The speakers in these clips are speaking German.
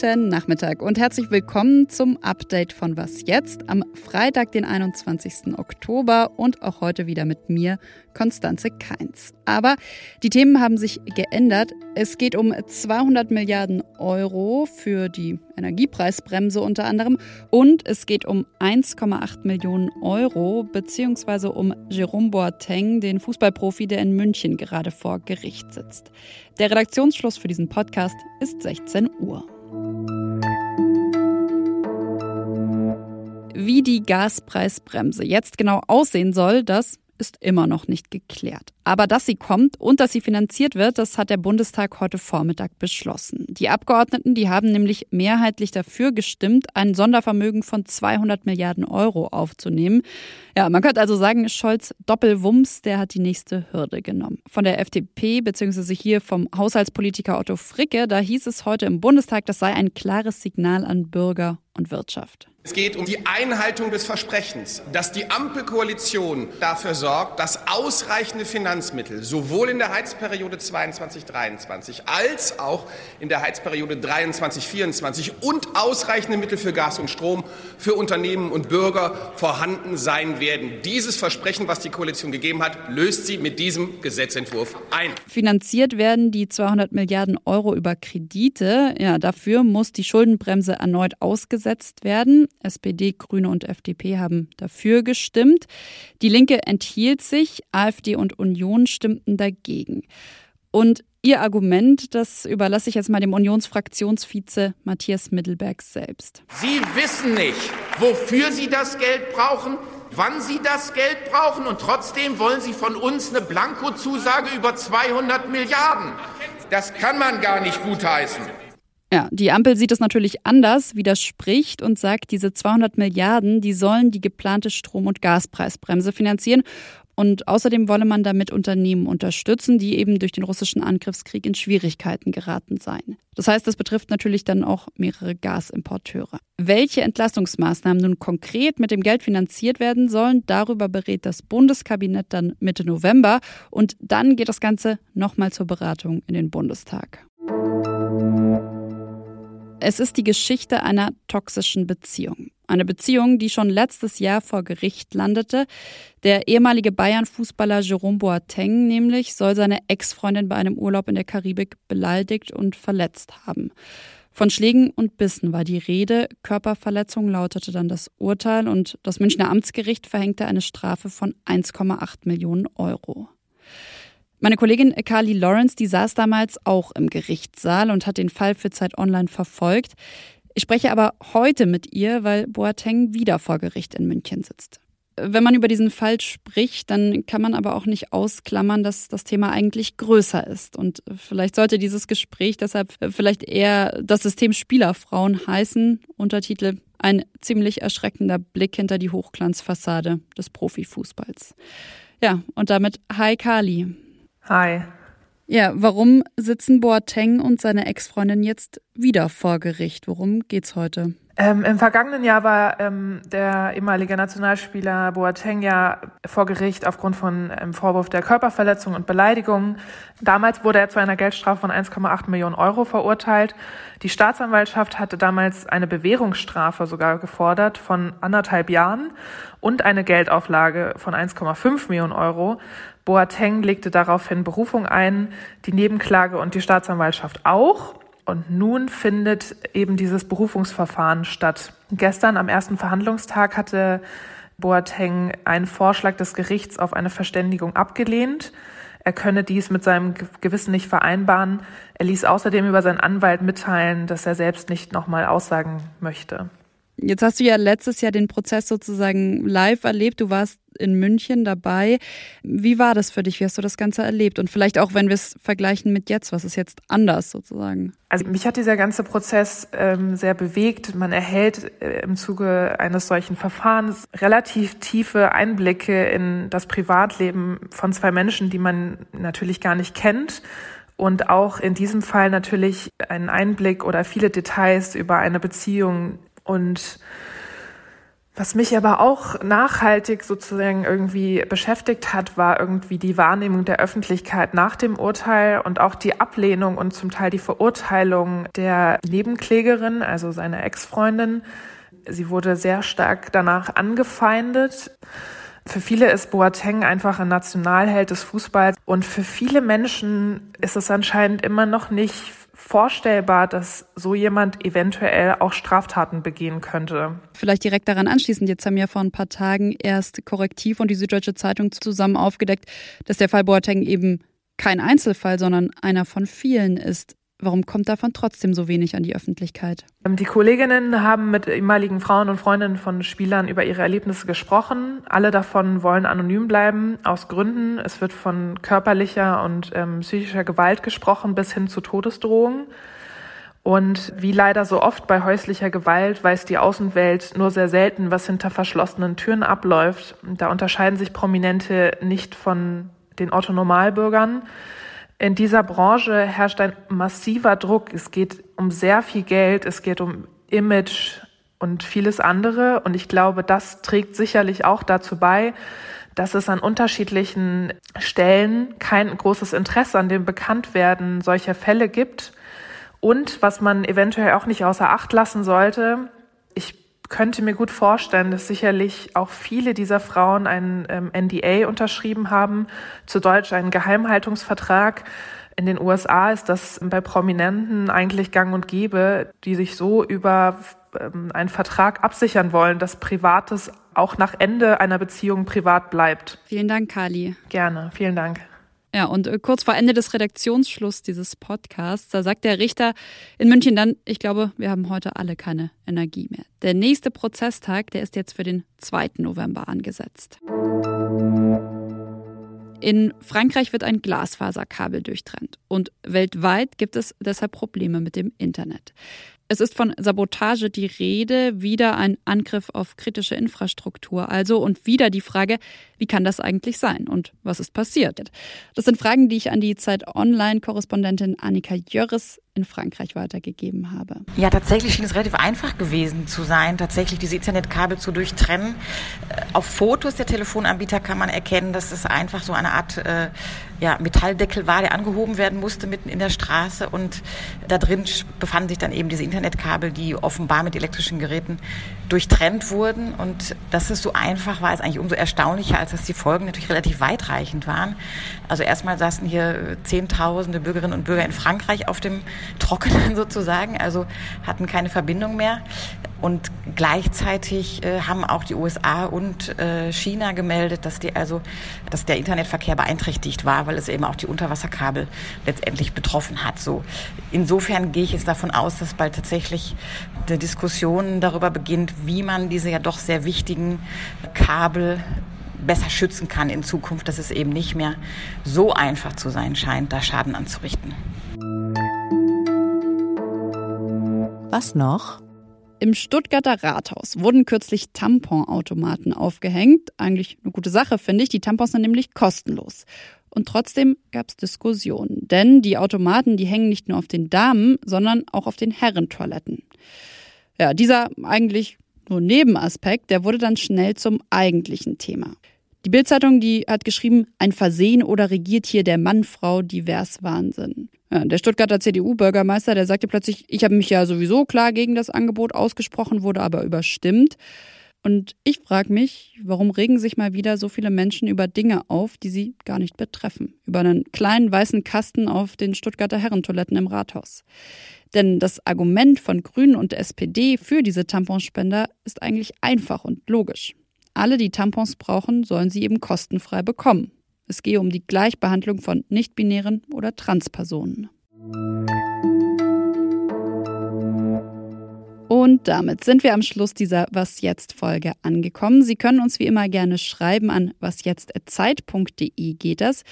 Guten Nachmittag und herzlich willkommen zum Update von Was jetzt am Freitag, den 21. Oktober und auch heute wieder mit mir, Konstanze Keins. Aber die Themen haben sich geändert. Es geht um 200 Milliarden Euro für die Energiepreisbremse unter anderem und es geht um 1,8 Millionen Euro beziehungsweise um Jerome Boateng, den Fußballprofi, der in München gerade vor Gericht sitzt. Der Redaktionsschluss für diesen Podcast ist 16 Uhr. Wie die Gaspreisbremse jetzt genau aussehen soll, das ist immer noch nicht geklärt. Aber dass sie kommt und dass sie finanziert wird, das hat der Bundestag heute Vormittag beschlossen. Die Abgeordneten, die haben nämlich mehrheitlich dafür gestimmt, ein Sondervermögen von 200 Milliarden Euro aufzunehmen. Ja, man könnte also sagen, Scholz Doppelwumms, der hat die nächste Hürde genommen. Von der FDP beziehungsweise hier vom Haushaltspolitiker Otto Fricke, da hieß es heute im Bundestag, das sei ein klares Signal an Bürger und Wirtschaft. Es geht um die Einhaltung des Versprechens, dass die Ampelkoalition dafür sorgt, dass ausreichende Finanzmittel sowohl in der Heizperiode 22-23 als auch in der Heizperiode 23-24 und ausreichende Mittel für Gas und Strom für Unternehmen und Bürger vorhanden sein werden. Dieses Versprechen, was die Koalition gegeben hat, löst sie mit diesem Gesetzentwurf ein. Finanziert werden die 200 Milliarden Euro über Kredite. Ja, dafür muss die Schuldenbremse erneut ausgesetzt werden. SPD, Grüne und FDP haben dafür gestimmt. Die Linke enthielt sich, AfD und Union stimmten dagegen. Und Ihr Argument, das überlasse ich jetzt mal dem Unionsfraktionsvize Matthias Mittelberg selbst. Sie wissen nicht, wofür Sie das Geld brauchen, wann Sie das Geld brauchen und trotzdem wollen Sie von uns eine Blankozusage über 200 Milliarden. Das kann man gar nicht gutheißen. Ja, die Ampel sieht es natürlich anders, widerspricht und sagt, diese 200 Milliarden, die sollen die geplante Strom- und Gaspreisbremse finanzieren. Und außerdem wolle man damit Unternehmen unterstützen, die eben durch den russischen Angriffskrieg in Schwierigkeiten geraten seien. Das heißt, das betrifft natürlich dann auch mehrere Gasimporteure. Welche Entlastungsmaßnahmen nun konkret mit dem Geld finanziert werden sollen, darüber berät das Bundeskabinett dann Mitte November. Und dann geht das Ganze nochmal zur Beratung in den Bundestag. Es ist die Geschichte einer toxischen Beziehung. Eine Beziehung, die schon letztes Jahr vor Gericht landete. Der ehemalige Bayern-Fußballer Jerome Boateng nämlich soll seine Ex-Freundin bei einem Urlaub in der Karibik beleidigt und verletzt haben. Von Schlägen und Bissen war die Rede. Körperverletzung lautete dann das Urteil und das Münchner Amtsgericht verhängte eine Strafe von 1,8 Millionen Euro. Meine Kollegin Carly Lawrence, die saß damals auch im Gerichtssaal und hat den Fall für Zeit Online verfolgt. Ich spreche aber heute mit ihr, weil Boateng wieder vor Gericht in München sitzt. Wenn man über diesen Fall spricht, dann kann man aber auch nicht ausklammern, dass das Thema eigentlich größer ist. Und vielleicht sollte dieses Gespräch deshalb vielleicht eher das System Spielerfrauen heißen. Untertitel Ein ziemlich erschreckender Blick hinter die Hochglanzfassade des Profifußballs. Ja, und damit Hi Kali. Hi. Ja, warum sitzen Boateng und seine Ex-Freundin jetzt wieder vor Gericht? Worum geht's heute? Ähm, Im vergangenen Jahr war ähm, der ehemalige Nationalspieler Boateng ja vor Gericht aufgrund von ähm, Vorwurf der Körperverletzung und Beleidigung. Damals wurde er zu einer Geldstrafe von 1,8 Millionen Euro verurteilt. Die Staatsanwaltschaft hatte damals eine Bewährungsstrafe sogar gefordert von anderthalb Jahren und eine Geldauflage von 1,5 Millionen Euro. Boateng legte daraufhin Berufung ein, die Nebenklage und die Staatsanwaltschaft auch. Und nun findet eben dieses Berufungsverfahren statt. Gestern am ersten Verhandlungstag hatte Boateng einen Vorschlag des Gerichts auf eine Verständigung abgelehnt. Er könne dies mit seinem Gewissen nicht vereinbaren. Er ließ außerdem über seinen Anwalt mitteilen, dass er selbst nicht nochmal aussagen möchte. Jetzt hast du ja letztes Jahr den Prozess sozusagen live erlebt. Du warst in München dabei. Wie war das für dich? Wie hast du das Ganze erlebt? Und vielleicht auch, wenn wir es vergleichen mit jetzt, was ist jetzt anders sozusagen? Also mich hat dieser ganze Prozess ähm, sehr bewegt. Man erhält äh, im Zuge eines solchen Verfahrens relativ tiefe Einblicke in das Privatleben von zwei Menschen, die man natürlich gar nicht kennt und auch in diesem Fall natürlich einen Einblick oder viele Details über eine Beziehung, und Was mich aber auch nachhaltig sozusagen irgendwie beschäftigt hat, war irgendwie die Wahrnehmung der Öffentlichkeit nach dem Urteil und auch die Ablehnung und zum Teil die Verurteilung der Nebenklägerin, also seiner Ex-Freundin. Sie wurde sehr stark danach angefeindet. Für viele ist Boateng einfach ein Nationalheld des Fußballs und für viele Menschen ist es anscheinend immer noch nicht vorstellbar, dass so jemand eventuell auch Straftaten begehen könnte. Vielleicht direkt daran anschließend. Jetzt haben ja vor ein paar Tagen erst Korrektiv und die Süddeutsche Zeitung zusammen aufgedeckt, dass der Fall Boateng eben kein Einzelfall, sondern einer von vielen ist. Warum kommt davon trotzdem so wenig an die Öffentlichkeit? Ähm, die Kolleginnen haben mit ehemaligen Frauen und Freundinnen von Spielern über ihre Erlebnisse gesprochen. Alle davon wollen anonym bleiben, aus Gründen. Es wird von körperlicher und ähm, psychischer Gewalt gesprochen bis hin zu Todesdrohungen. Und wie leider so oft bei häuslicher Gewalt weiß die Außenwelt nur sehr selten, was hinter verschlossenen Türen abläuft. Da unterscheiden sich Prominente nicht von den Otto Normalbürgern. In dieser Branche herrscht ein massiver Druck. Es geht um sehr viel Geld, es geht um Image und vieles andere. Und ich glaube, das trägt sicherlich auch dazu bei, dass es an unterschiedlichen Stellen kein großes Interesse an dem Bekanntwerden solcher Fälle gibt. Und was man eventuell auch nicht außer Acht lassen sollte, ich könnte mir gut vorstellen, dass sicherlich auch viele dieser Frauen einen ähm, NDA unterschrieben haben, zu Deutsch einen Geheimhaltungsvertrag. In den USA ist das bei Prominenten eigentlich gang und gäbe, die sich so über ähm, einen Vertrag absichern wollen, dass Privates auch nach Ende einer Beziehung privat bleibt. Vielen Dank, Kali. Gerne, vielen Dank. Ja, und äh, kurz vor Ende des Redaktionsschlusses dieses Podcasts, da sagt der Richter in München dann, ich glaube, wir haben heute alle keine Energie mehr. Der nächste Prozesstag, der ist jetzt für den 2. November angesetzt. In Frankreich wird ein Glasfaserkabel durchtrennt und weltweit gibt es deshalb Probleme mit dem Internet. Es ist von Sabotage die Rede, wieder ein Angriff auf kritische Infrastruktur also und wieder die Frage, wie kann das eigentlich sein und was ist passiert? Das sind Fragen, die ich an die Zeit Online-Korrespondentin Annika Jörres in Frankreich weitergegeben habe. Ja, tatsächlich schien es relativ einfach gewesen zu sein, tatsächlich diese Internetkabel zu durchtrennen. Äh, auf Fotos der Telefonanbieter kann man erkennen, dass es einfach so eine Art äh, ja, Metalldeckel war, der angehoben werden musste mitten in der Straße und da drin befanden sich dann eben diese Internetkabel, die offenbar mit elektrischen Geräten durchtrennt wurden und dass es so einfach war, ist eigentlich umso erstaunlicher, als dass die Folgen natürlich relativ weitreichend waren. Also erstmal saßen hier Zehntausende Bürgerinnen und Bürger in Frankreich auf dem Trockenen sozusagen, also hatten keine Verbindung mehr. Und gleichzeitig äh, haben auch die USA und äh, China gemeldet, dass die also, dass der Internetverkehr beeinträchtigt war, weil es eben auch die Unterwasserkabel letztendlich betroffen hat. So insofern gehe ich jetzt davon aus, dass bald tatsächlich eine Diskussion darüber beginnt, wie man diese ja doch sehr wichtigen Kabel besser schützen kann in Zukunft, dass es eben nicht mehr so einfach zu sein scheint, da Schaden anzurichten. Was noch? Im Stuttgarter Rathaus wurden kürzlich Tamponautomaten aufgehängt. Eigentlich eine gute Sache, finde ich. Die Tampons sind nämlich kostenlos. Und trotzdem gab es Diskussionen. Denn die Automaten, die hängen nicht nur auf den Damen, sondern auch auf den Herrentoiletten. Ja, dieser eigentlich nur Nebenaspekt, der wurde dann schnell zum eigentlichen Thema. Die Bildzeitung, die hat geschrieben, ein Versehen oder regiert hier der Mann-Frau divers Wahnsinn. Ja, der Stuttgarter CDU-Bürgermeister, der sagte plötzlich, ich habe mich ja sowieso klar gegen das Angebot ausgesprochen, wurde aber überstimmt. Und ich frage mich, warum regen sich mal wieder so viele Menschen über Dinge auf, die sie gar nicht betreffen? Über einen kleinen weißen Kasten auf den Stuttgarter Herrentoiletten im Rathaus. Denn das Argument von Grünen und SPD für diese Tamponspender ist eigentlich einfach und logisch. Alle, die Tampons brauchen, sollen sie eben kostenfrei bekommen. Es gehe um die Gleichbehandlung von nichtbinären oder Transpersonen. Und damit sind wir am Schluss dieser Was jetzt Folge angekommen. Sie können uns wie immer gerne schreiben an wasjetzt@zeit.de geht das.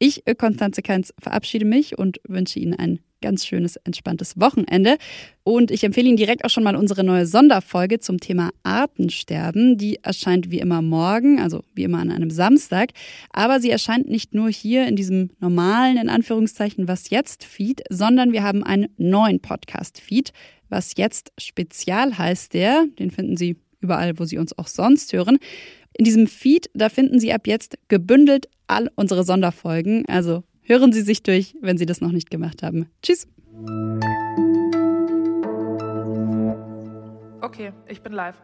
Ich, Konstanze Keins, verabschiede mich und wünsche Ihnen einen ganz schönes, entspanntes Wochenende. Und ich empfehle Ihnen direkt auch schon mal unsere neue Sonderfolge zum Thema Artensterben. Die erscheint wie immer morgen, also wie immer an einem Samstag. Aber sie erscheint nicht nur hier in diesem normalen, in Anführungszeichen, Was jetzt Feed, sondern wir haben einen neuen Podcast-Feed. Was jetzt Spezial heißt der, den finden Sie überall, wo Sie uns auch sonst hören. In diesem Feed, da finden Sie ab jetzt gebündelt all unsere Sonderfolgen. Also hören Sie sich durch, wenn Sie das noch nicht gemacht haben. Tschüss. Okay, ich bin live.